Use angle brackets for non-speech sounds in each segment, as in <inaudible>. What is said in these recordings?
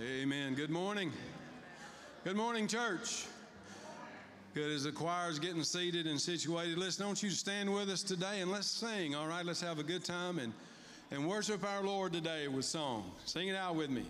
Amen. Good morning. Good morning, church. Good as the choir's getting seated and situated. Listen, want you stand with us today and let's sing, all right? Let's have a good time and, and worship our Lord today with song. Sing it out with me.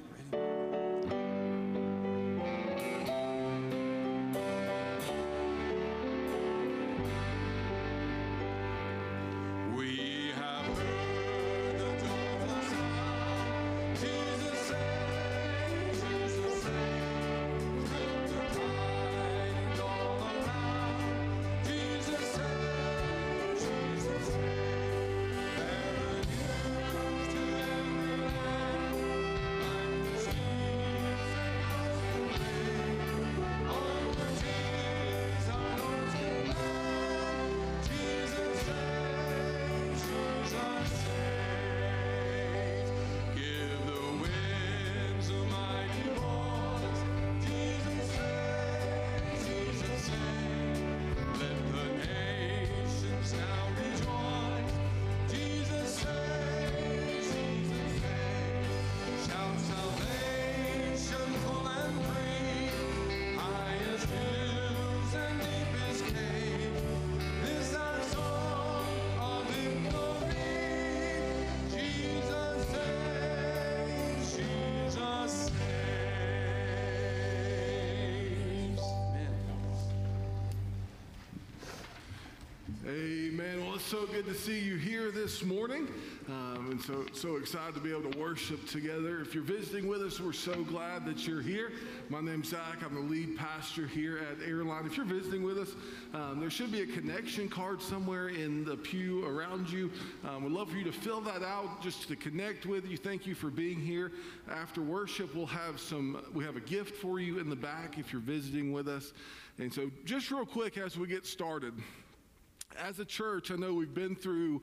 So good to see you here this morning, um, and so so excited to be able to worship together. If you're visiting with us, we're so glad that you're here. My name's Zach. I'm the lead pastor here at Airline. If you're visiting with us, um, there should be a connection card somewhere in the pew around you. Um, we'd love for you to fill that out just to connect with you. Thank you for being here. After worship, we'll have some. We have a gift for you in the back if you're visiting with us. And so, just real quick as we get started as a church, I know we've been through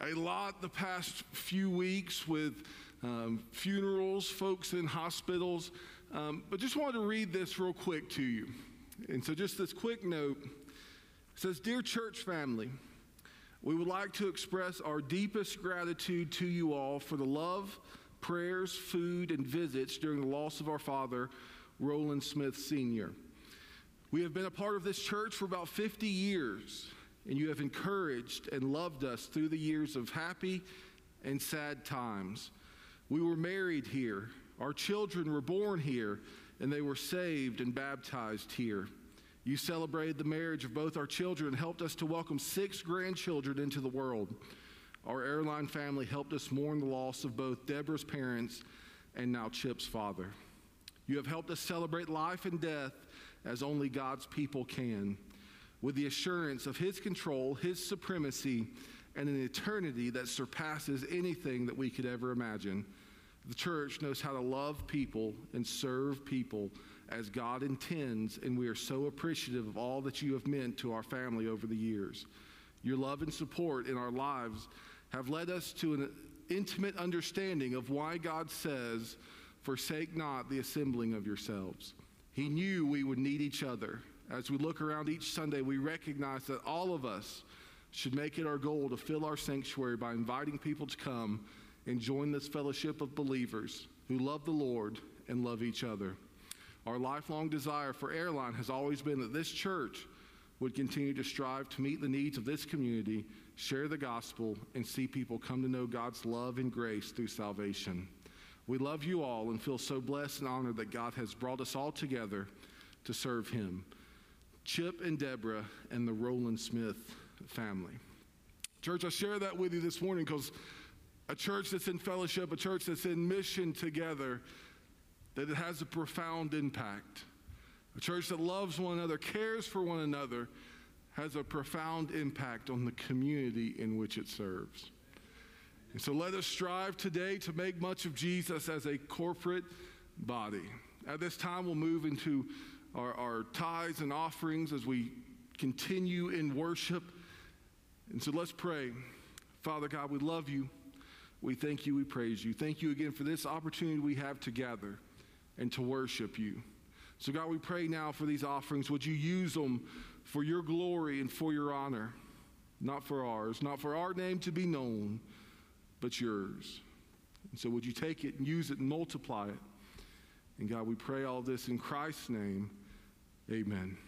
a lot the past few weeks with um, funerals, folks in hospitals, um, but just wanted to read this real quick to you. And so, just this quick note says, Dear church family, we would like to express our deepest gratitude to you all for the love, prayers, food, and visits during the loss of our father, Roland Smith Sr. We have been a part of this church for about 50 years, and you have encouraged and loved us through the years of happy and sad times. We were married here, our children were born here, and they were saved and baptized here. You celebrated the marriage of both our children and helped us to welcome six grandchildren into the world. Our airline family helped us mourn the loss of both Deborah's parents and now Chip's father. You have helped us celebrate life and death as only God's people can, with the assurance of His control, His supremacy, and an eternity that surpasses anything that we could ever imagine. The church knows how to love people and serve people as God intends, and we are so appreciative of all that you have meant to our family over the years. Your love and support in our lives have led us to an intimate understanding of why God says, Forsake not the assembling of yourselves. He knew we would need each other. As we look around each Sunday, we recognize that all of us should make it our goal to fill our sanctuary by inviting people to come and join this fellowship of believers who love the Lord and love each other. Our lifelong desire for Airline has always been that this church would continue to strive to meet the needs of this community, share the gospel, and see people come to know God's love and grace through salvation. We love you all and feel so blessed and honored that God has brought us all together to serve Him. Chip and Deborah and the Roland Smith family. Church, I share that with you this morning because a church that's in fellowship, a church that's in mission together, that it has a profound impact. A church that loves one another, cares for one another, has a profound impact on the community in which it serves. And so let us strive today to make much of Jesus as a corporate body. At this time, we'll move into our, our tithes and offerings as we continue in worship. And so let's pray. Father God, we love you. We thank you. We praise you. Thank you again for this opportunity we have to gather and to worship you. So, God, we pray now for these offerings. Would you use them for your glory and for your honor? Not for ours, not for our name to be known, but yours. And so, would you take it and use it and multiply it And God, we pray all this in Christ's name. Amen.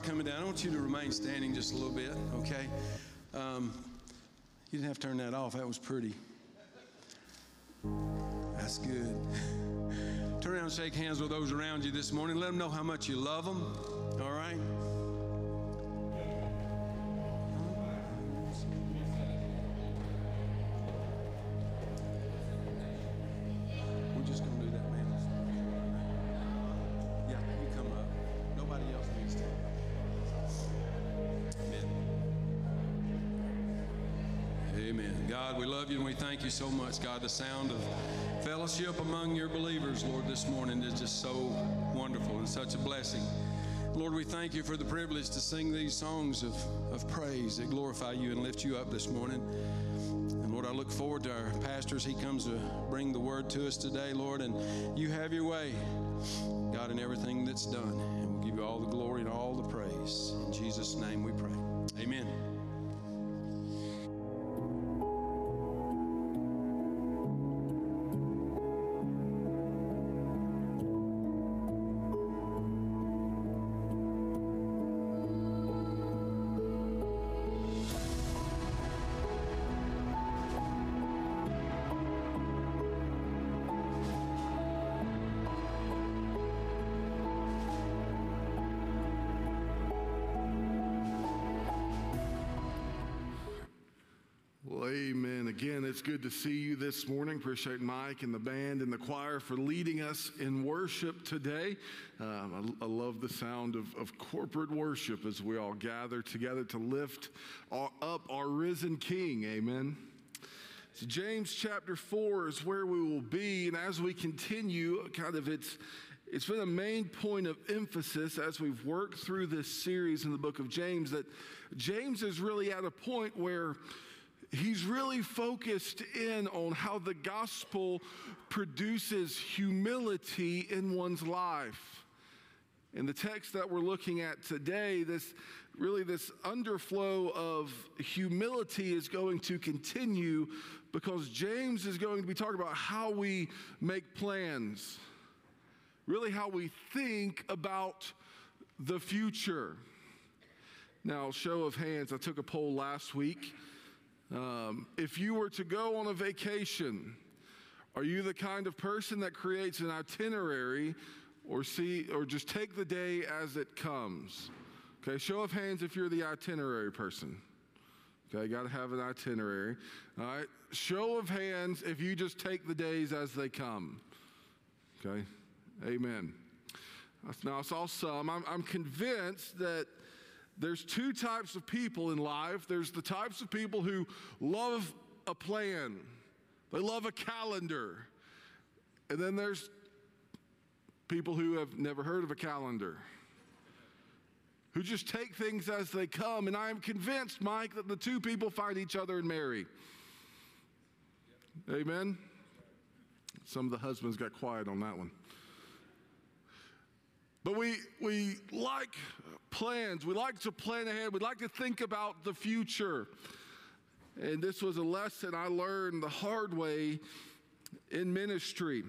Coming down, I want you to remain standing just a little bit, okay? Um, you didn't have to turn that off. That was pretty. That's good. <laughs> Turn around shake hands with those around you this morning. Let them know how much you love them. All right? You so much, God. The sound of fellowship among your believers, Lord, this morning is just so wonderful and such a blessing. Lord, we thank you for the privilege to sing these songs of, of praise that glorify you and lift you up this morning. And Lord, I look forward to our pastor as he comes to bring the word to us today, Lord, and you have your way, God, in everything that's done. And we'll give you all the glory and all the praise. In Jesus' name we pray. Amen. Again, it's good to see you this morning. Appreciate Mike and the band and the choir for leading us in worship today. Um, I, I love the sound of, of corporate worship as we all gather together to lift our, up our risen King. Amen. So James chapter 4 is where we will be. And as we continue, kind of it's. It's been a main point of emphasis as we've worked through this series in the book of James that James is really at a point where he's really focused in on how the gospel produces humility in one's life. In the text that we're looking at today, this really this underflow of humility is going to continue because James is going to be talking about how we make plans, really how we think about the future. Now, show of hands, I took a poll last week. Um, if you were to go on a vacation, are you the kind of person that creates an itinerary or see or just take the day as it comes? Okay, show of hands if you're the itinerary person. Okay, got to have an itinerary. All right, show of hands if you just take the days as they come. Okay, amen. Now I saw some. I'm, I'm convinced that there's two types of people in life. There's the types of people who love a plan, they love a calendar. And then there's people who have never heard of a calendar, who just take things as they come. And I am convinced, Mike, that the two people find each other and marry. Amen? Some of the husbands got quiet on that one. But we, we like plans. We like to plan ahead. We like to think about the future. And this was a lesson I learned the hard way in ministry.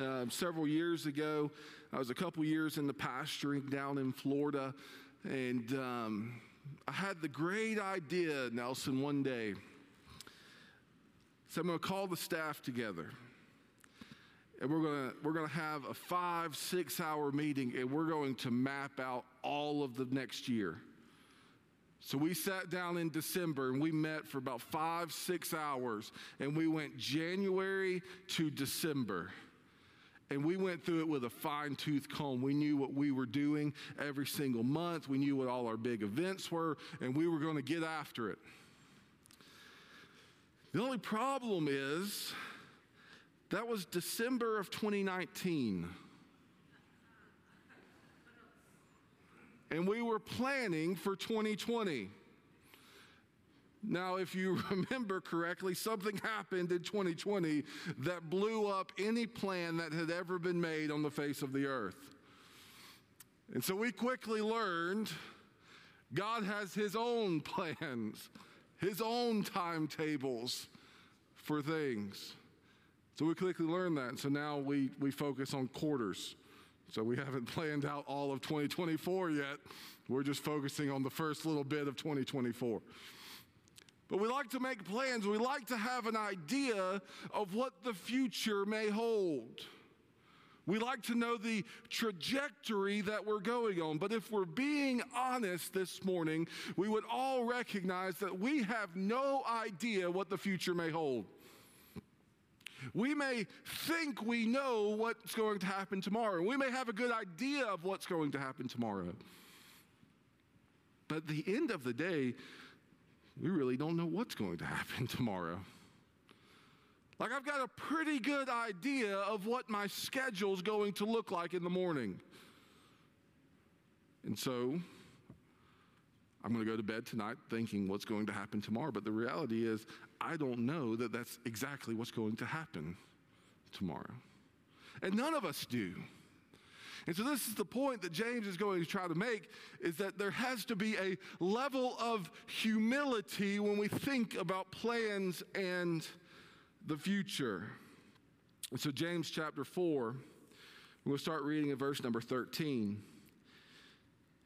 Uh, several years ago, I was a couple years in the pastoring down in Florida, and um, I had the great idea, Nelson, one day. So I'm going to call the staff together and we're going to we're going to have a five six hour meeting and we're going to map out all of the next year so we sat down in december and we met for about five six hours and we went january to december and we went through it with a fine tooth comb. We knew what we were doing every single month. We knew what all our big events were, and we were going to get after it. The only problem is that was December of 2019. And we were planning for 2020. Now, if you <laughs> remember correctly, something happened in 2020 that blew up any plan that had ever been made on the face of the earth. And so we quickly learned God has His own <laughs> plans, His own timetables for things. So we quickly learned that. So now we, we focus on quarters. So we <laughs> haven't planned out all of 2024 yet. We're just focusing on the first little bit of 2024. But we like to make plans. We like to have an idea of what the future may hold. We like to know the trajectory that we're going on. But if we're being honest this morning, we would all recognize that we have no idea what the future may hold. We may think we know what's going to happen tomorrow. We may have a good idea of what's going to happen tomorrow. But at the end of the day, we really don't know what's going to happen <laughs> tomorrow. Like, I've got a pretty good idea of what my schedule is going to look like in the morning. And so, I'm going to go to bed tonight thinking what's going to happen tomorrow. But the reality is, I don't know that that's exactly what's going to happen tomorrow. And none of us do. And so this is the point that James is going to try to make is that there has to be a level of humility when we think about plans and the future. And so, James chapter 4, we'll start reading at verse number 13.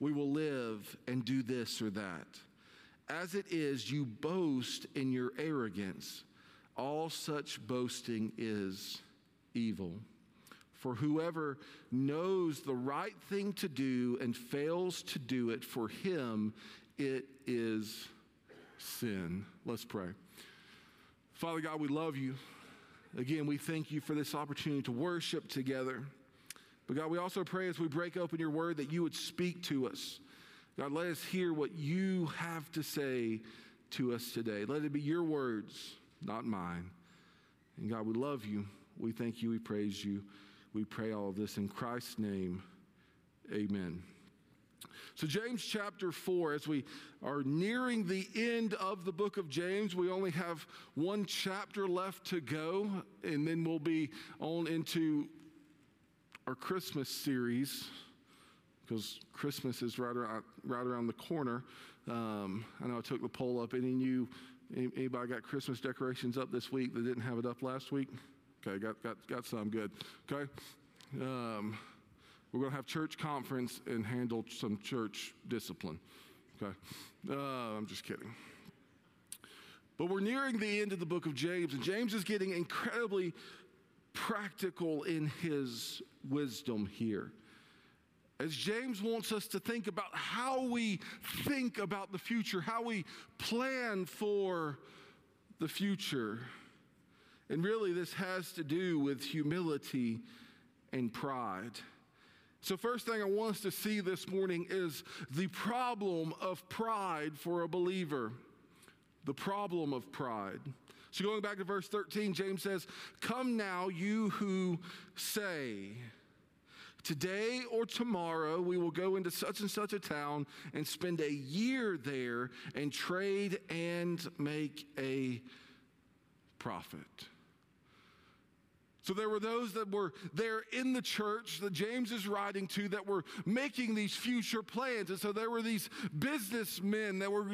we will live and do this or that. As it is, you boast in your arrogance. All such boasting is evil. For whoever knows the right thing to do and fails to do it, for him it is sin. Let's pray. Father God, we love you. Again, we thank you for this opportunity to worship together. But God, we also pray as we break open your word that you would speak to us. God, let us hear what you have to say to us today. Let it be your words, not mine. And God, we love you. We thank you. We praise you. We pray all of this in Christ's name. Amen. So, James chapter 4, as we are nearing the end of the book of James, we only have one chapter left to go, and then we'll be on into our Christmas series because Christmas is right around, right around the corner. Um, I know I took the poll up. Any you, anybody got Christmas decorations up this week that didn't have it up last week? Okay, got, got, got some good. Okay. Um, we're going to have church conference and handle some church discipline. Okay? Uh, I'm just kidding. But we're nearing the end of the book of James, and James is getting incredibly practical in his wisdom here. As James wants us to think about how we think about the future, how we plan for the future. And really, this has to do with humility and pride. So, first thing I want us to see this morning is the problem of pride for a believer. The problem of pride. So, going back to verse 13, James says, Come now, you who say, Today or tomorrow we will go into such and such a town and spend a year there and trade and make a profit. So there were those that were there in the church that James is writing to that were making these future plans. And so there were these businessmen that were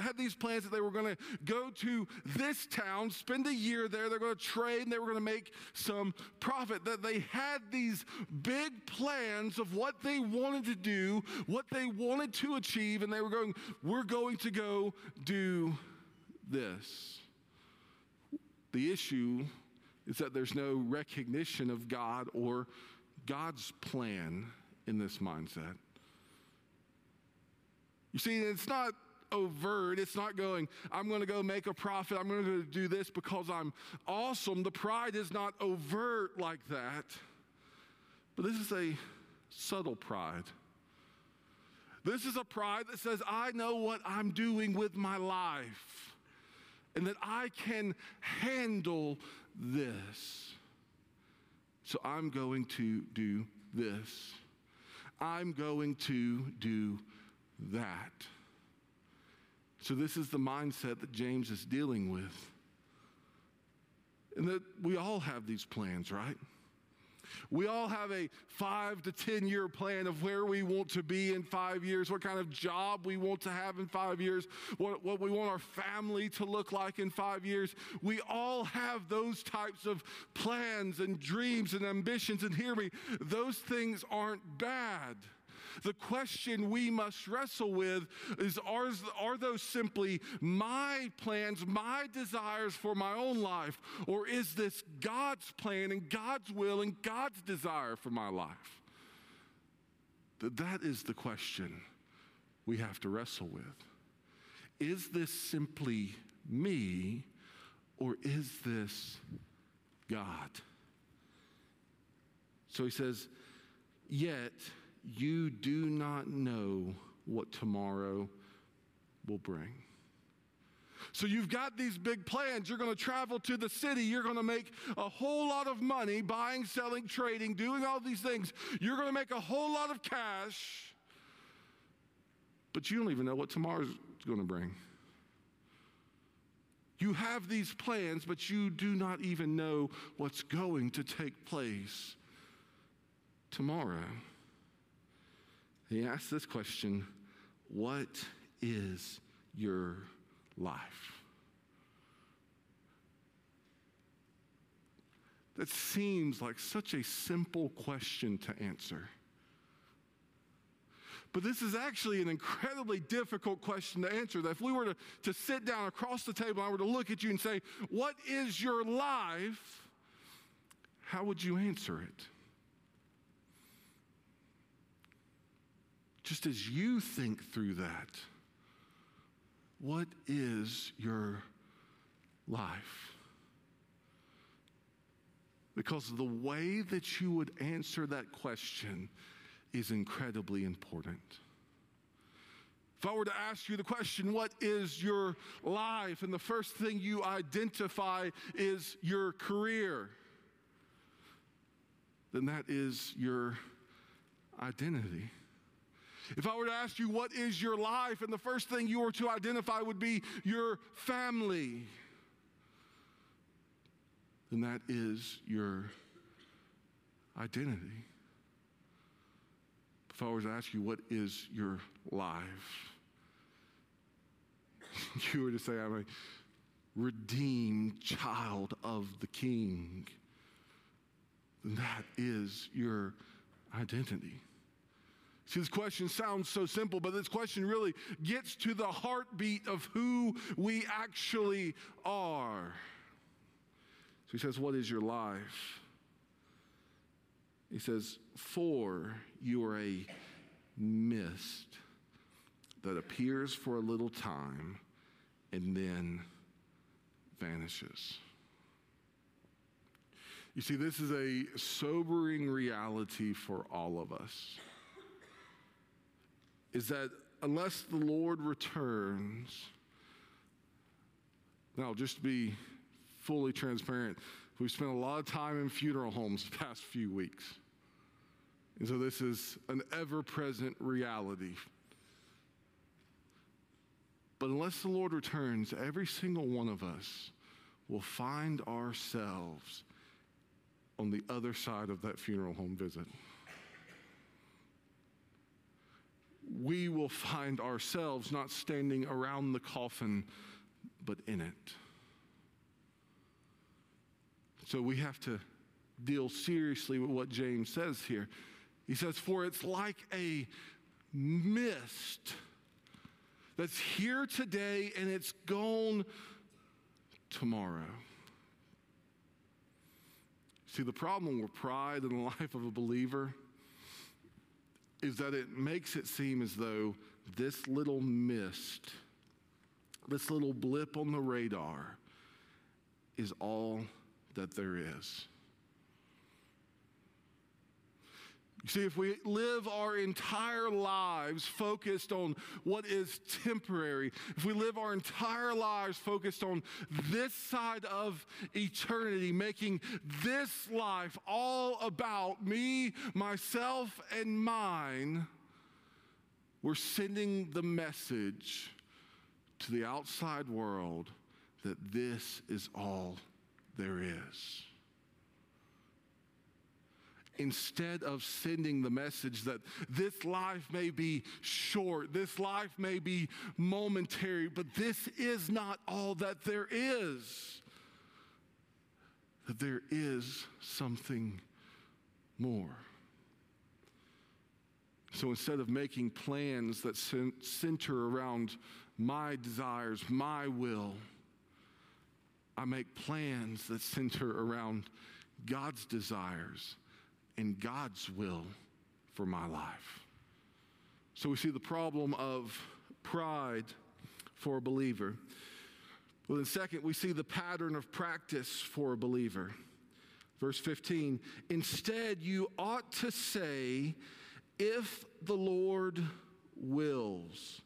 had these plans that they were going to go to this town, spend a year there, they're going to trade, and they were going to make some profit. That they had these big plans of what they wanted to do, what they wanted to achieve, and they were going, we're going to go do this. The issue is that there's no recognition of God or God's plan in this mindset. You see, it's not overt. It's not going, I'm going to go make a profit. I'm going to do this because I'm awesome. The pride is not overt like that. But this is a subtle pride. This is a pride that says, I know what I'm doing with my life and that I can handle this. So I'm going to do this. I'm going to do that. So, this is the mindset that James is dealing with. And that we all have these plans, right? We all have a five to 10 year plan of where we want to be in five years, what kind of job we want to have in five years, what, what we want our family to look like in five years. We all have those types of plans and dreams and ambitions. And hear me, those things aren't bad. The question we must wrestle with is are, are those simply my plans, my desires for my own life, or is this God's plan and God's will and God's desire for my life? That is the question we have to wrestle with. Is this simply me, or is this God? So he says, Yet you do not know what tomorrow will bring. So you've got these big plans. You're going to travel to the city. You're going to make a whole lot of money buying, selling, trading, doing all these things. You're going to make a whole lot of cash. But you don't even know what tomorrow's going to bring. You have these plans, but you do not even know what's going to take place tomorrow. He asks this question What is your life? That seems like such a simple question to answer. But this is actually an incredibly difficult question to answer. That if we were to, to sit down across the table I were to look at you and say, What is your life? How would you answer it? Just as you think through that, what is your life? Because the way that you would answer that question is incredibly important. If I were to ask you the question, what is your life? And the first thing you identify is your career, then that is your identity. If I were to ask you, what is your life? And the first thing you were to identify would be your family, then that is your identity. If I were to ask you, what is your life? <laughs> You were to say, I'm a redeemed child of the King. Then that is your identity. This question sounds so simple, but this question really gets to the heartbeat of who we actually are. So he says, What is your life? He says, For you are a mist that appears for a little time and then vanishes. You see, this is a sobering reality for all of us is that unless the Lord returns, now just to be fully transparent, we've spent a lot of time in funeral homes the past few weeks. And so this is an ever present reality. But unless the Lord returns, every single one of us will find ourselves on the other side of that funeral home visit. We will find ourselves not standing around the coffin, but in it. So we have to deal seriously with what James says here. He says, For it's like a mist that's here today and it's gone tomorrow. See, the problem with pride in the <laughs> life of a believer is that it makes it seem as though this little mist, this little blip on the radar, is all that there is. You see, if we live our entire lives focused on what is temporary, if we live our entire lives focused on this side of eternity, making this life all about me, myself, and mine, we're sending the message to the outside world that this is all there is. Instead of sending the message that this life may be short, this life may be momentary, but this is not all that there is. That there is something more. So instead of making plans that center around my desires, my will, I make plans that center around God's desires and God's will for my life. So we see the problem of pride for a believer. Well, then, second, we see the pattern of practice for a believer. Verse 15, instead, you ought to say, if the Lord wills,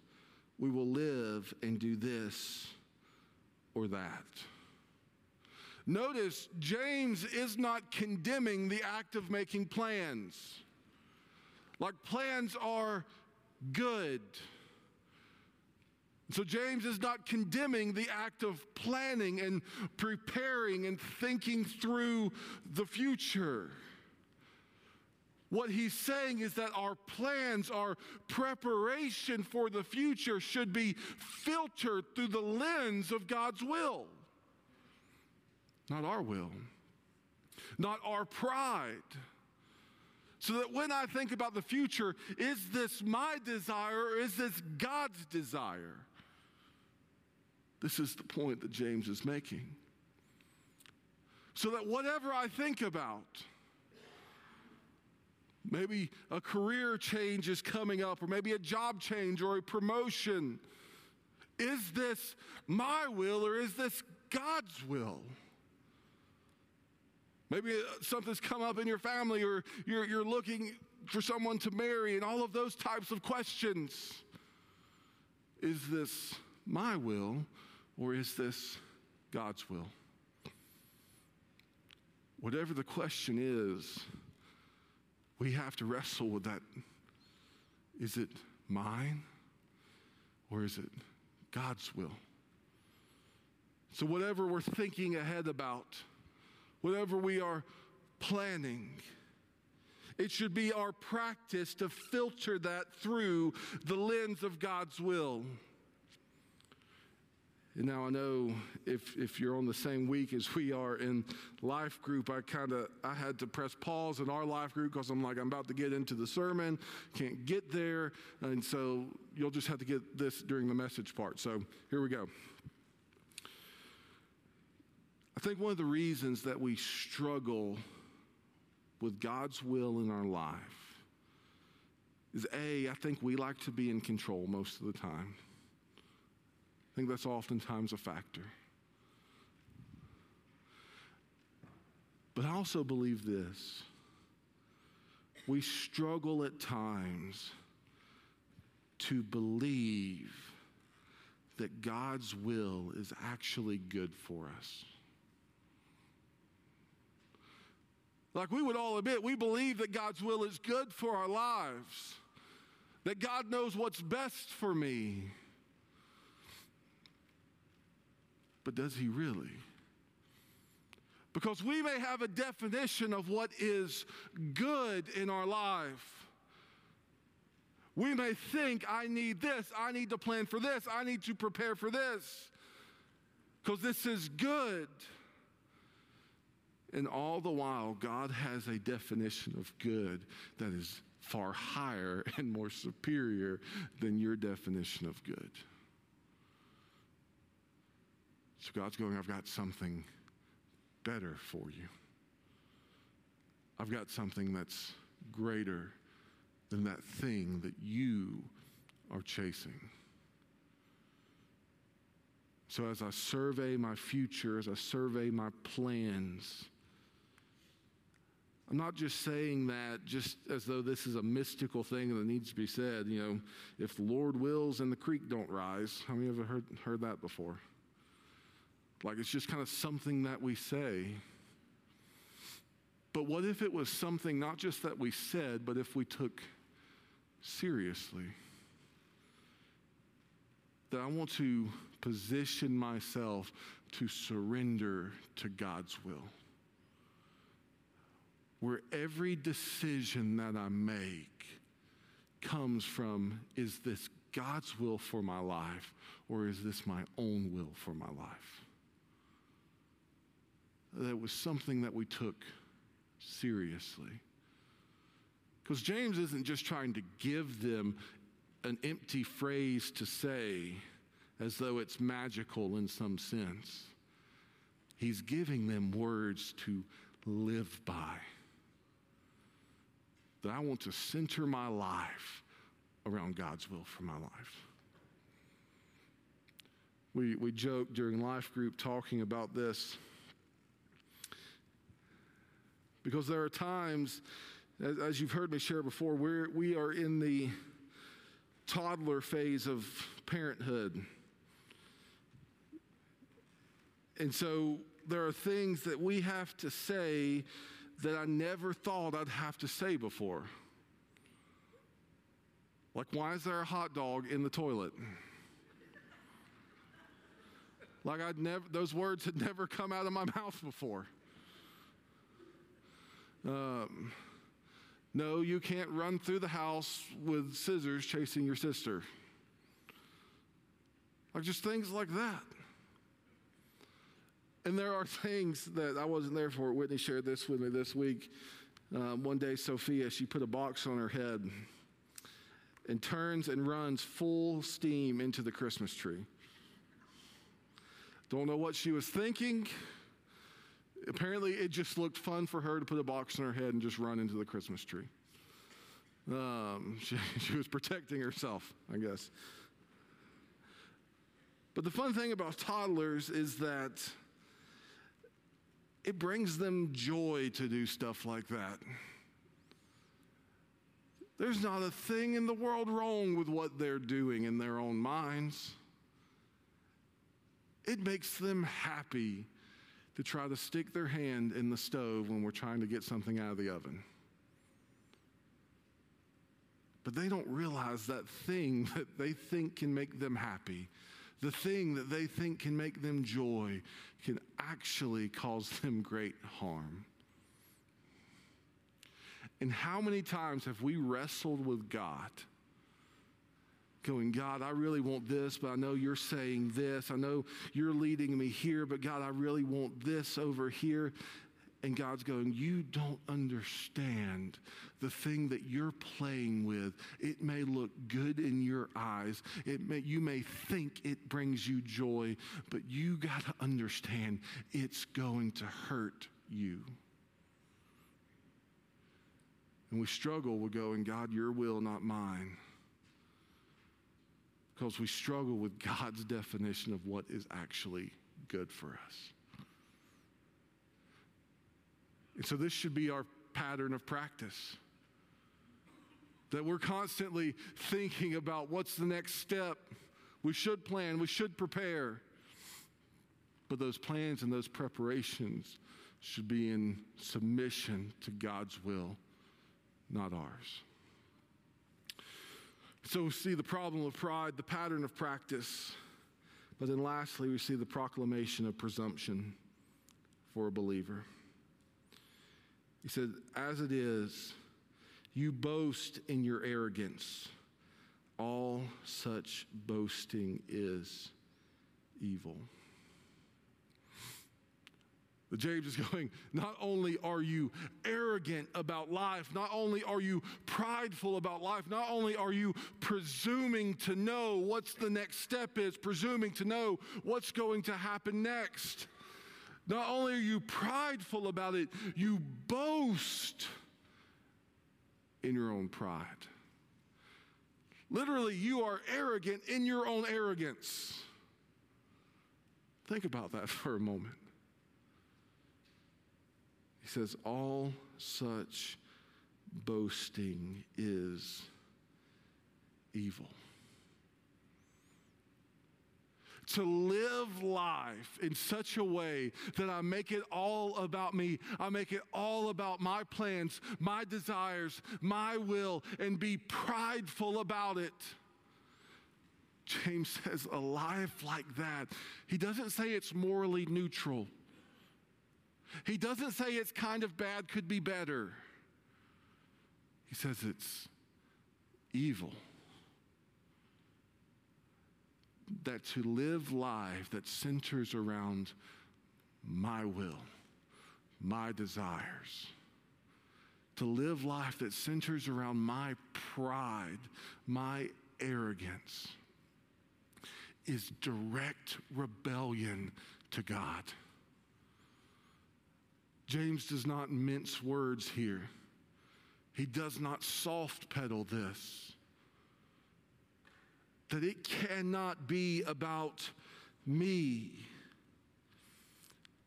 we will live and do this or that. Notice, James is not condemning the act of making plans. Like, plans are good. So, James is not condemning the act of planning and preparing and thinking through the future. What he's saying is that our plans, our preparation for the future should be filtered through the lens of God's will not our will, not our pride. So that when I think about the future, is this my desire or is this God's desire? This is the point that James is making. So that whatever I think about, maybe a career change is coming up, or maybe a job change or a promotion, is this my will or is this God's will? Maybe uh, something's come up in your family or you're, you're looking for someone to marry and all of those types of questions. Is this my will or is this God's will? Whatever the question is, we have to wrestle with that. Is it mine or is it God's will? So, whatever we're thinking ahead about, whatever we are planning. It should be our practice to filter that through the lens of God's will. And now I know if, if you're on the same week as we are in life group, I kind of I had to press pause in our life group because I'm like I'm about to get into the sermon, can't get there, and so you'll just have to get this during the message part. So here we go. I think one of the reasons that we struggle with God's will in our life is A, I think we like to be in control most of the time. I think that's oftentimes a factor. But I also believe this we struggle at times to believe that God's will is actually good for us. Like we would all admit, we believe that God's will is good for our lives, that God knows what's best for me. But does He really? Because we may have a definition of what is good in our life. We may think, I need this, I need to plan for this, I need to prepare for this, because this is good. And all the while, God has a definition of good that is far higher <laughs> and more superior than your definition of good. So God's going, I've got something better for you. I've got something that's greater than that thing that you are chasing. So, as I survey my future, as I survey my plans, I'm not just saying that just as though this is a mystical thing that needs to be said. You know, if the Lord wills and the creek don't rise. How many of you have heard, heard that before? Like it's just kind of something that we say. But what if it was something not just that we said, but if we took seriously? that I want to position myself to surrender to God's will. Where every decision that I make comes from is this God's will for my life or is this my own will for my life? That was something that we took seriously. Because James isn't just trying to give them an empty phrase to say as though it's magical in some sense. He's giving them words to live by. That I want to center my life around God's will for my life. We, we joked during life group talking about this because there are times, as, as you've heard me share before, we're, we are in the toddler phase of parenthood. And so there are things that we have to say that I never thought I'd have to say before. Like, why is there a hot dog in the toilet? Like I'd never, those words had <laughs> never come out of my <laughs> mouth before. Um, no, you can't run through the house with scissors chasing your sister. Like just things like that. And there are things that I wasn't there for. Whitney shared this with me this week. Um, one day, Sophia, she put a box on her head and turns and runs full steam into the Christmas tree. Don't know what she was thinking. Apparently, it just looked fun for her to put a box on her head and just run into the Christmas tree. Um, <laughs> she, she was protecting herself, I guess. But the fun thing about toddlers is that it brings them joy to do stuff like that. There's not a thing in the world wrong with what they're doing in their own minds. It makes them happy to try to stick their hand in the stove when we're trying to get something out of the oven. But they don't realize that thing <laughs> that they think can make them happy, the thing that they think can make them joy, can actually cause them great harm. And how many times have we wrestled with God? Going, God, I really want this, but I know you're saying this. I know you're leading me here, but God, I really want this over here. And God's going, You don't understand the thing that you're playing with. It may look good in your eyes. It may, you may think it brings you joy, but you got to understand it's going to hurt you. And we struggle with going, God, your will, not mine. Because we struggle with God's definition of what is actually good for us. And so this should be our pattern of practice. That we're constantly thinking about what's the next step. We should plan, we should prepare. But those plans and those preparations should be in submission to God's will not ours. So we see the problem of pride, the pattern of practice. But then lastly, we see the proclamation of presumption for a believer. He said, As it is, you boast in your arrogance. All such boasting is evil. But James is <laughs> going, not only are you arrogant about life, not only are you prideful about life, not only are you presuming to know what's the next step is, presuming to know what's going to happen next. Not only are you prideful about it, you boast in your own pride. Literally, you are arrogant in your own arrogance. Think about that <laughs> for a moment. He says, All such boasting is evil. To live life in such a way that I make it all about me, I make it all about my plans, my desires, my will, and be prideful about it. James <laughs> says a life like that, he doesn't say it's morally neutral. He doesn't say it's kind of bad, could be better. He says it's evil. That to live life that centers around my will, my desires, to live life that centers around my pride, my arrogance, is direct rebellion to God. James does not mince words here. He does not soft pedal this. That it cannot be about me.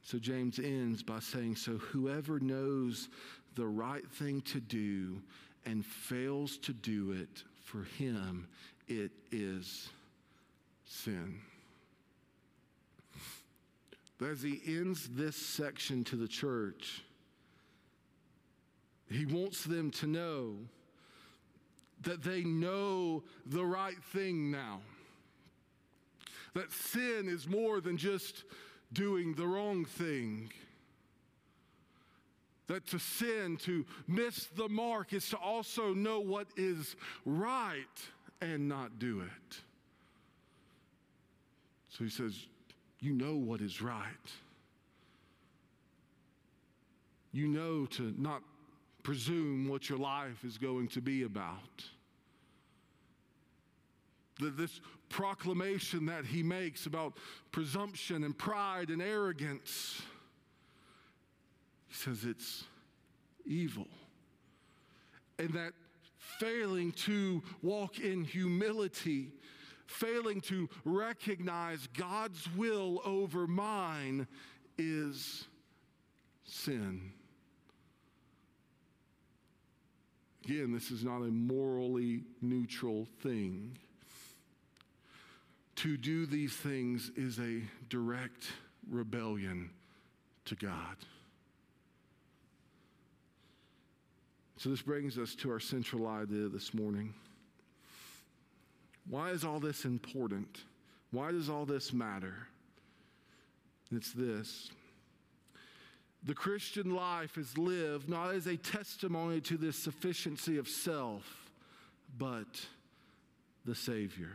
So James ends by saying, So whoever knows the right thing to do and fails to do it, for him it is sin. But as he ends this section to the church, he wants them to know that they know the right thing now. That sin is more than just doing the wrong thing. That to sin, to miss the mark, is to also know what is right and not do it. So he says, You know what is right. You know to not presume what your life is going to be about. This proclamation that he makes about presumption and pride and arrogance, he says it's evil. And that failing to walk in humility failing to recognize God's will over mine is sin. Again, this is not a morally neutral thing. To do these things is a direct rebellion to God. So, this brings us to our central idea this morning. Why is all this important? Why does all this matter? It's this. The Christian life is lived not as a testimony to the sufficiency of self, but the Savior.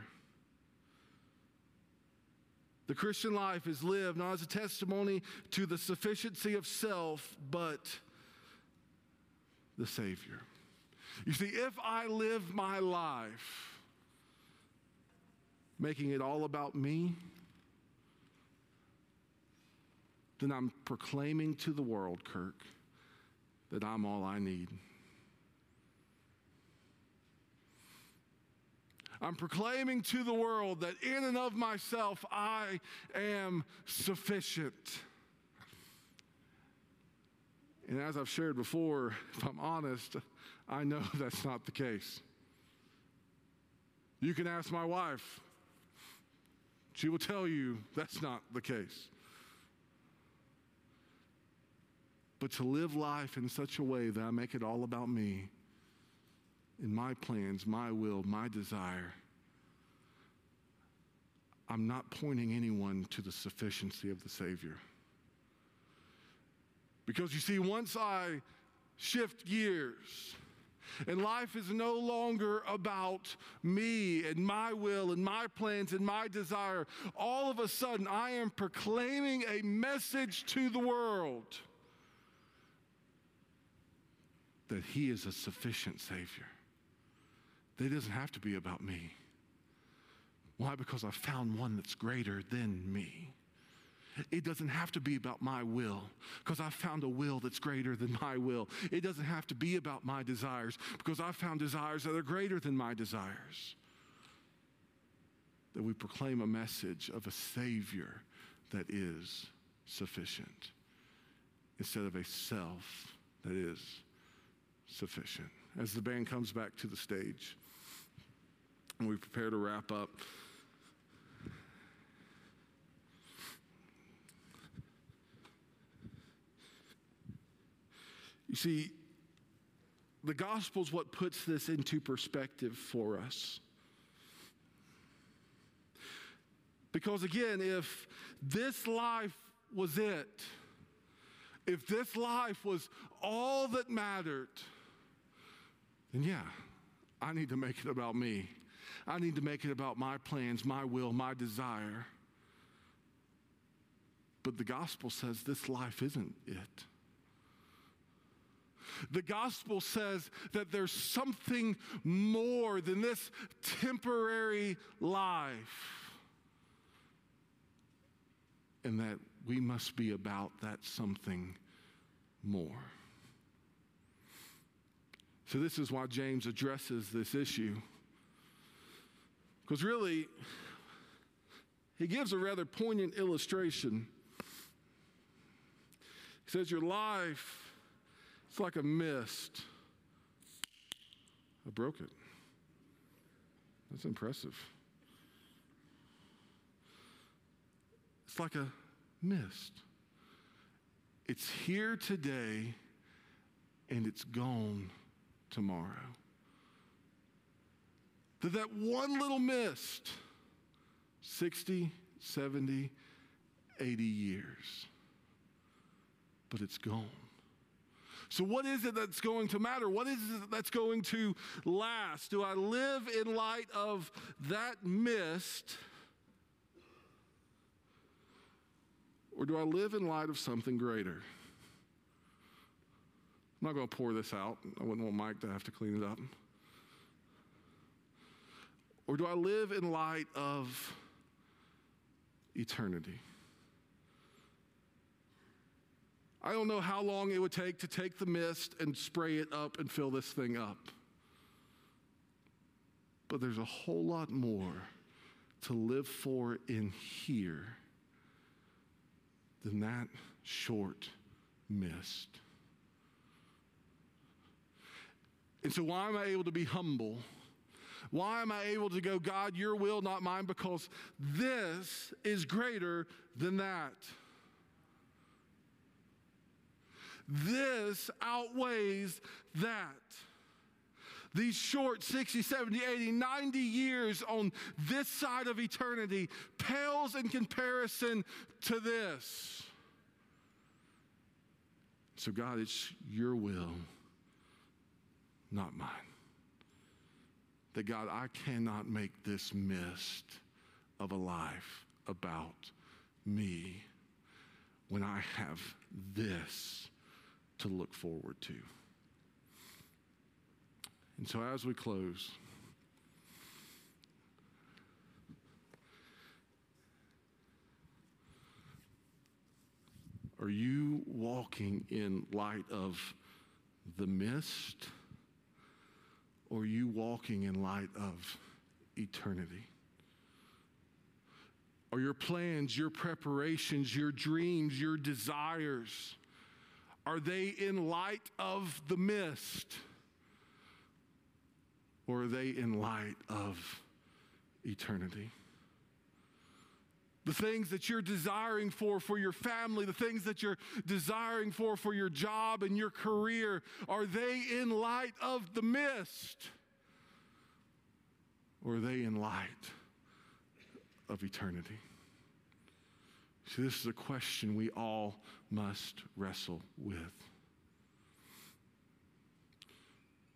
The Christian life is lived not as a testimony to the sufficiency of self, but the Savior. You see, if I live my life making it all about me, then I'm proclaiming to the world, Kirk, that I'm all I need. I'm proclaiming to the world that in and of myself I am sufficient. And as I've shared before, if I'm honest, I know <laughs> that's not the case. You can ask my wife. She will tell you that's not the case. But to live life in such a way that I make it all about me, in my plans, my will, my desire, I'm not pointing anyone to the sufficiency of the Savior. Because you see, once I shift gears, and life is no longer about me and my will and my plans and my desire. All of a sudden, I am proclaiming a message to the world that He is a sufficient Savior. That it doesn't have to be about me. Why? Because I found one that's greater than me. It doesn't have to be about my will because I found a will that's greater than my will. It doesn't have to be about my desires because I found desires that are greater than my desires. That we proclaim a message of a Savior that is sufficient instead of a self that is sufficient. As the band comes back to the stage and we prepare to wrap up. You see, the gospel is what puts this into perspective for us. Because again, if this life was it, if this life was all that mattered, then yeah, I need to make it about me. I need to make it about my plans, my will, my desire. But the gospel says this life isn't it. The gospel says that there's something more than this temporary life, and that we must be about that something more. So, this is why James addresses this issue. Because really, he gives a rather poignant illustration. He says, Your life it's like a mist. I broke it. That's impressive. It's like a mist. It's here today and it's gone tomorrow. That that one little mist, 60, 70, 80 years, but it's gone. So, what is it that's going to matter? What is it that's going to last? Do I live in light of that mist? Or do I live in light of something greater? I'm not going to pour this out. I wouldn't want Mike to have to clean it up. Or do I live in light of eternity? I don't know how long it would take to take the mist and spray it up and fill this thing up. But there's a whole lot more to live for in here than that short mist. And so, why am I able to be humble? Why am I able to go, God, your will, not mine? Because this is greater than that. This outweighs that. These short 60, 70, 80, 90 years on this side of eternity pales in comparison to this. So, God, it's your will, not mine. That, God, I cannot make this mist of a life about me when I have this to look forward to. And so, as we close, are you walking in light of the mist, or you walking in light of eternity? Are your plans, your preparations, your dreams, your desires? Are they in light of the mist? Or are they in light of eternity? The things that you're desiring for for your family, the things that you're desiring for for your job and your career, are they in light of the mist? Or are they in light of eternity? See, this is a question we all must wrestle with.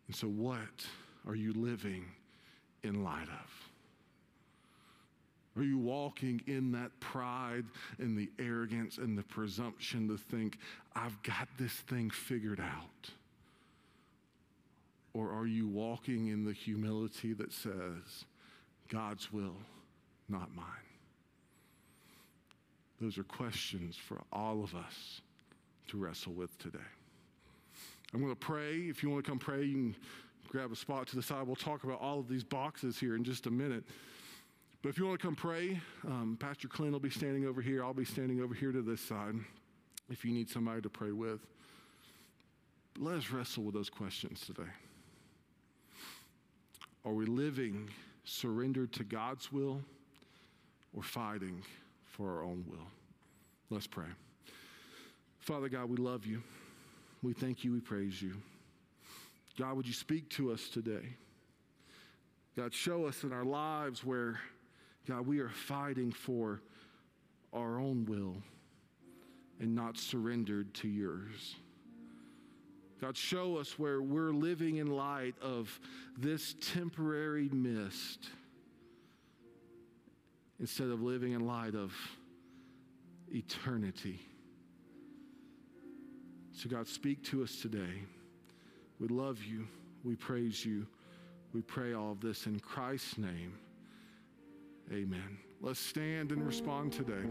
And so, what are you living in light of? Are you walking in that pride and the arrogance and the presumption to think, I've got this thing figured out? Or are you walking in the humility that says, God's will, not mine? Those are questions for all of us to wrestle with today. I'm going to pray. If you want to come pray, you can grab a spot to the side. We'll talk about all of these boxes here in just a minute. But if you want to come pray, um, Pastor Clint will be standing over here. I'll be standing over here to this side if you need somebody to pray with. But let us wrestle with those questions today. Are we living surrendered to God's will or fighting for our own will. Let's pray. Father God, we love you. We thank you. We praise you. God, would you speak to us today? God, show us in our lives where God, we are fighting for our own will and not surrendered to yours. God, show us where we're living in light of this temporary mist instead of living in light of eternity. So, God, speak to us today. We love you. We praise you. We pray all of this in Christ's name. Amen. Let's stand and respond today.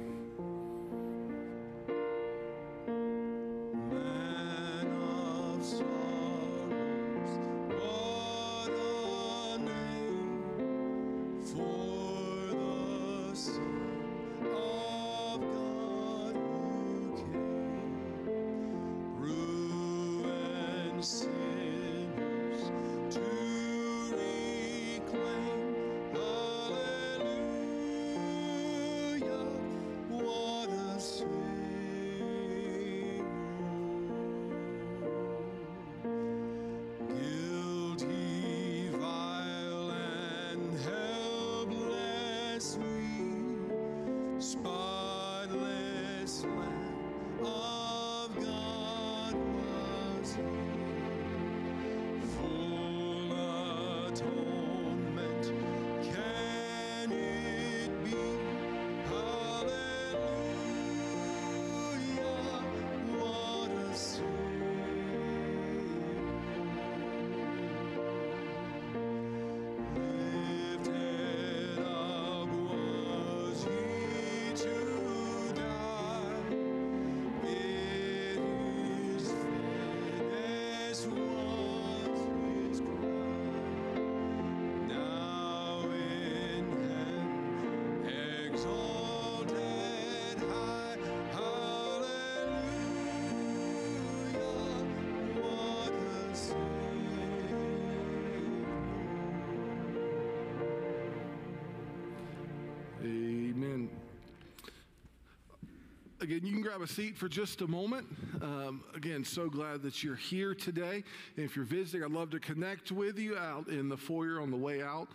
Again, you can grab a seat for just a moment. Um, again, so glad that you're here today. And if you're visiting, I'd love to connect with you out in the foyer on the way out.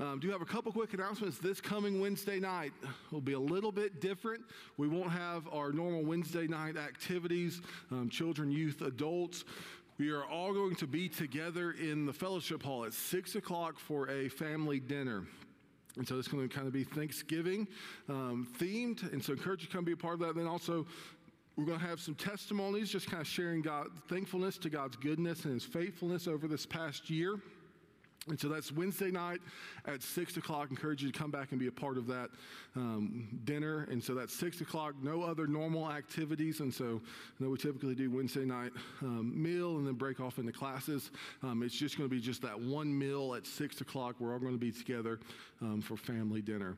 Um, do have a couple quick announcements. This coming Wednesday night will be a little bit different. We won't have our normal Wednesday night activities, um, children, youth, adults. We are all going to be together in the fellowship hall at 6 o'clock for a family dinner. And so it's going to kind of be Thanksgiving um, themed. And so I encourage you to come be a part of that. And then also, we're going to have some testimonies, just kind of sharing God, thankfulness to God's goodness and his faithfulness over this past year. And so that's Wednesday night at 6 o'clock. Encourage you to come back and be a part of that um, dinner. And so that's 6 o'clock, no other normal activities. And so I know we typically do Wednesday night um, meal and then break off into classes. Um, it's just going to be just that one meal at 6 o'clock. We're all going to be together um, for family dinner.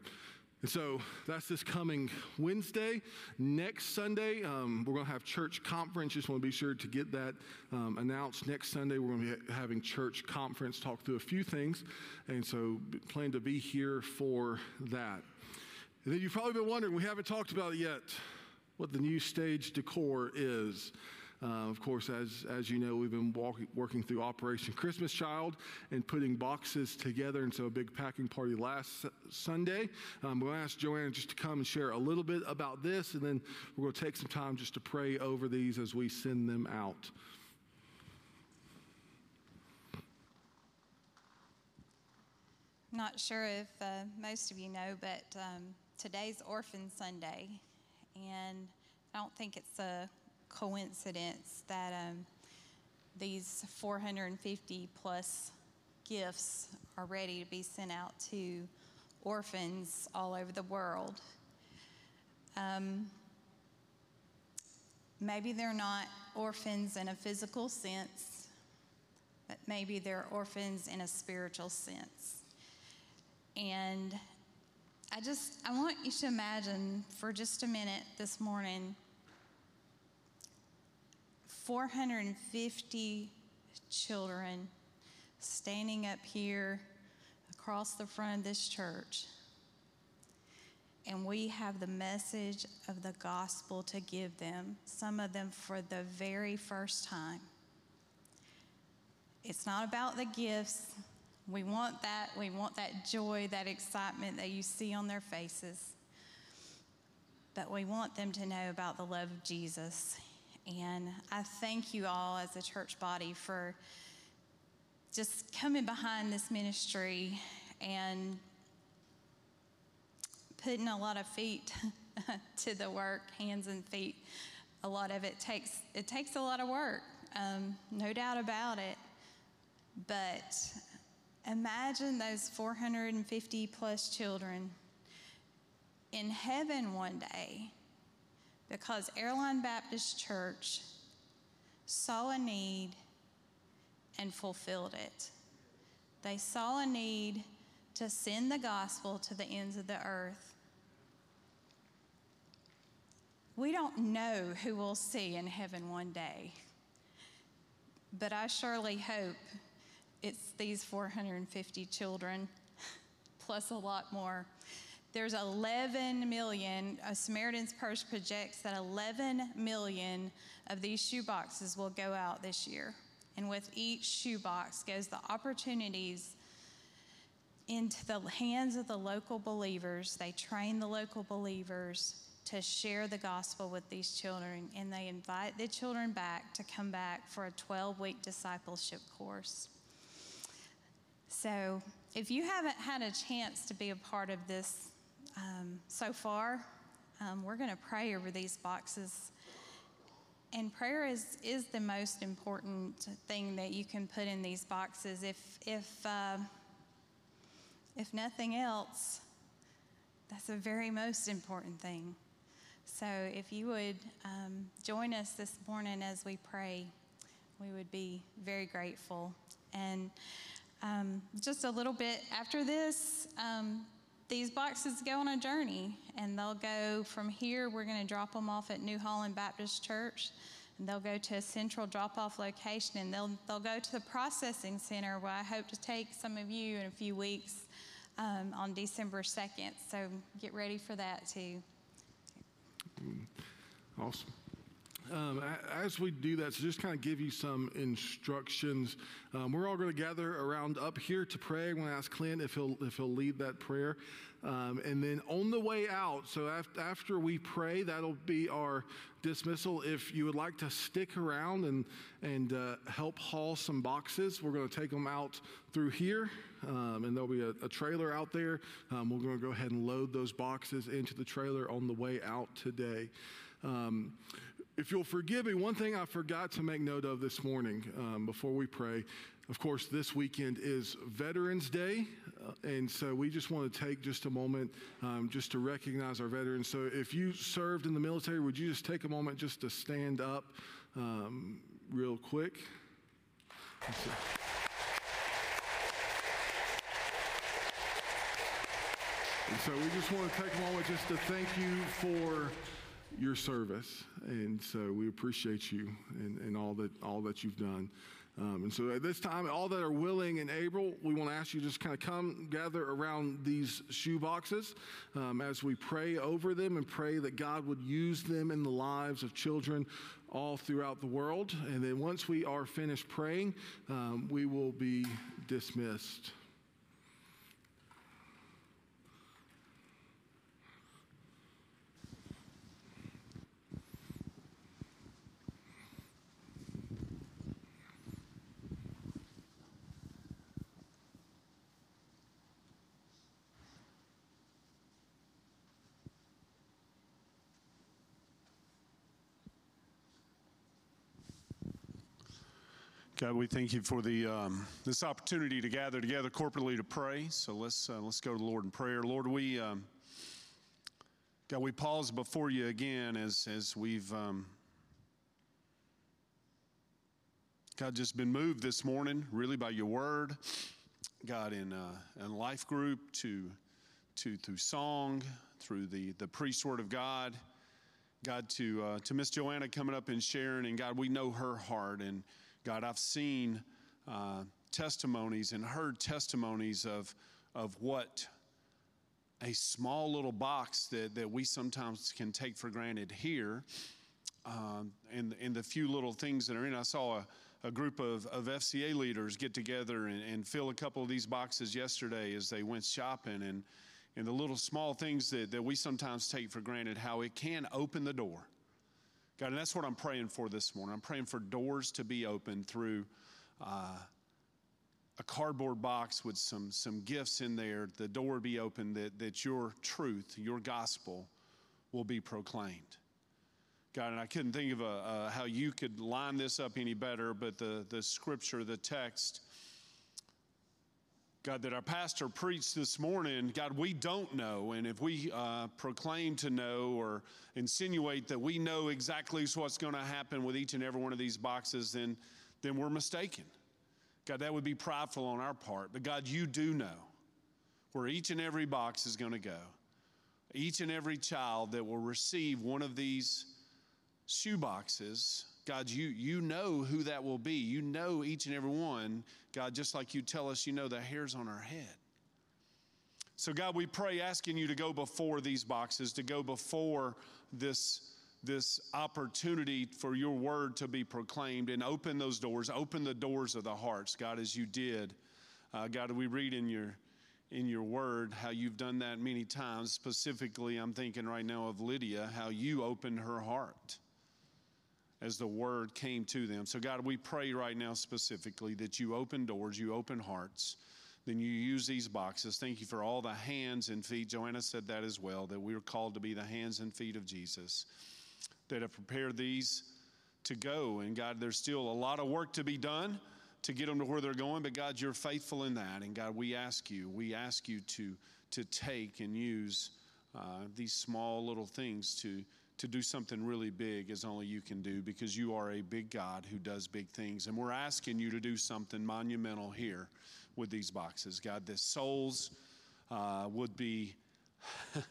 And so that's this coming Wednesday. Next Sunday, um, we're going to have church conference. Just want to be sure to get that um, announced. Next Sunday, we're going to be having church conference, talk through a few things. And so plan to be here for that. And then you've probably been wondering, we haven't talked about it yet, what the new stage decor is. Uh, of course, as, as you know, we've been working through Operation Christmas Child and putting boxes together. And so, a big packing party last Sunday. We're going to ask Joanna just to come and share a little bit about this, and then we're going to take some time just to pray over these as we send them out. Not sure if uh, most of you know, but um, today's Orphan Sunday, and I don't think it's a coincidence that um, these 450 plus gifts are ready to be sent out to orphans all over the world. Um, maybe they're not orphans in a physical sense, but maybe they're orphans in a spiritual sense. And I just, I want you to imagine for just a minute this morning 450 children standing up here across the front of this church. And we have the message of the gospel to give them, some of them for the very first time. It's not about the gifts, We want that. We want that joy, that excitement that you see on their faces. But we want them to know about the love of Jesus. And I thank you all as a church body for just coming behind this ministry and putting a lot of feet <laughs> to the work, hands and feet. A lot of it takes it takes a lot of work, um, no doubt about it. But imagine those 450 plus children in heaven one day because Airline Baptist Church saw a need and fulfilled it. They saw a need to send the gospel to the ends of the earth. We don't know who we'll see in heaven one day, but I surely hope it's these 450 children, <laughs> plus a lot more. There's 11 million, uh, Samaritan's Purse projects that 11 million of these shoe boxes will go out this year. And with each shoebox goes the opportunities into the hands of the local believers. They train the local believers to share the gospel with these children, and they invite the children back to come back for a 12 week discipleship course. So, if you haven't had a chance to be a part of this um, so far, um, we're going to pray over these boxes. And prayer is, is the most important thing that you can put in these boxes. If, if, uh, if nothing else, that's the very most important thing. So if you would um, join us this morning as we pray, we would be very grateful. And um, just a little bit after this, um, these boxes go on a journey and they'll go from here. We're going to drop them off at New Holland Baptist Church. And they'll go to a central drop off location and they'll, they'll go to the processing center where I hope to take some of you in a few weeks um, on December 2nd. So get ready for that too. Awesome. Um, as we do that, so just kind of give you some instructions. Um, we're all going to gather around up here to pray. I'm going to ask Clint if he'll if he'll lead that prayer, um, and then on the way out. So after, after we pray, that'll be our dismissal. If you would like to stick around and and uh, help haul some boxes, we're going to take them out through here, um, and there'll be a, a trailer out there. Um, we're going to go ahead and load those boxes into the trailer on the way out today. Um, if you'll forgive me, one thing I forgot to make note of this morning um, before we pray. Of course, this weekend is Veterans Day, uh, and so we just want to take just a moment um, just to recognize our veterans. So, if you served in the military, would you just take a moment just to stand up um, real quick? And so we just want to take a moment just to thank you for your service, and so we appreciate you and, and all that all that you've done. Um, and so at this time, all that are willing and able, we want to ask you just kind of come gather around these shoe boxes um, as we pray over them and pray that God would use them in the lives of children all throughout the world. And then once we are finished praying, um, we will be dismissed. God, we thank you for the um, this opportunity to gather together corporately to pray. So let's uh, let's go to the Lord in prayer. Lord, we um, God, we pause before you again as as we've um, God just been moved this morning, really by your word, God in uh, in life group to to through song, through the the priest word of God. God, to uh, to Miss Joanna coming up and sharing, and God, we know her heart and. God, I've seen uh, testimonies and heard testimonies of, of what a small little box that, that we sometimes can take for granted here, um, and, and the few little things that are in. I saw a, a group of, of FCA leaders get together and, and fill a couple of these boxes yesterday as they went shopping and, and the little small things that, that we sometimes take for granted, how it can open the door. God, and that's what I'm praying for this morning. I'm praying for doors to be opened through uh, a cardboard box with some, some gifts in there, the door be open that, that your truth, your gospel will be proclaimed. God, and I couldn't think of a, uh, how you could line this up any better, but the, the scripture, the text, God, that our pastor preached this morning, God, we don't know. And if we uh, proclaim to know or insinuate that we know exactly what's going to happen with each and every one of these boxes, then, then we're mistaken. God, that would be prideful on our part. But God, you do know where each and every box is going to go. Each and every child that will receive one of these shoe boxes, God, you, you know who that will be. You know each and every one, God, just like you tell us, you know the hairs on our head. So, God, we pray asking you to go before these boxes, to go before this this opportunity for your word to be proclaimed and open those doors, open the doors of the hearts, God, as you did. Uh, God, we read in your in your word how you've done that many times. Specifically, I'm thinking right now of Lydia, how you opened her heart as the word came to them. So, God, we pray right now specifically that you open doors, you open hearts. Then you use these boxes. Thank you for all the hands and feet. Joanna said that as well, that we are called to be the hands and feet of Jesus that have prepared these to go. And God, there's still a lot of work to be done to get them to where they're going, but God, you're faithful in that. And God, we ask you, we ask you to, to take and use uh, these small little things to, to do something really big as only you can do because you are a big God who does big things. And we're asking you to do something monumental here with these boxes. God, that souls uh, would be. <laughs>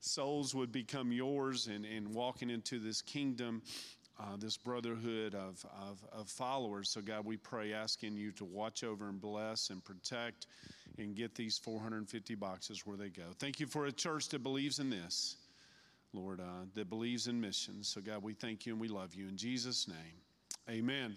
souls would become yours and, and walking into this kingdom, uh, this brotherhood of, of, of followers. So, God, we pray, asking you to watch over and bless and protect and get these 450 boxes where they go. Thank you for a church that believes in this, Lord, uh, that believes in missions. So, God, we thank you and we love you. In Jesus' name, amen.